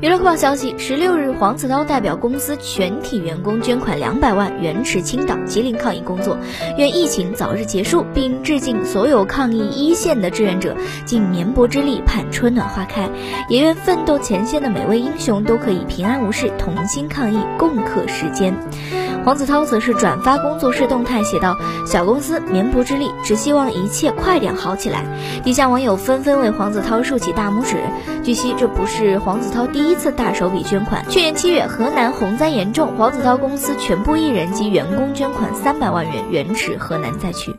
娱乐快报消息：十六日，黄子韬代表公司全体员工捐款两百万，援持青岛、吉林抗疫工作，愿疫情早日结束，并致敬所有抗疫一线的志愿者，尽绵薄之力盼春暖花开，也愿奋斗前线的每位英雄都可以平安无事，同心抗疫，共克时艰。黄子韬则是转发工作室动态，写道：“小公司绵薄之力，只希望一切快点好起来。”底下网友纷纷为黄子韬竖起大拇指。据悉，这不是黄子韬第一次大手笔捐款。去年七月，河南洪灾严重，黄子韬公司全部艺人及员工捐款三百万元，援持河南灾区。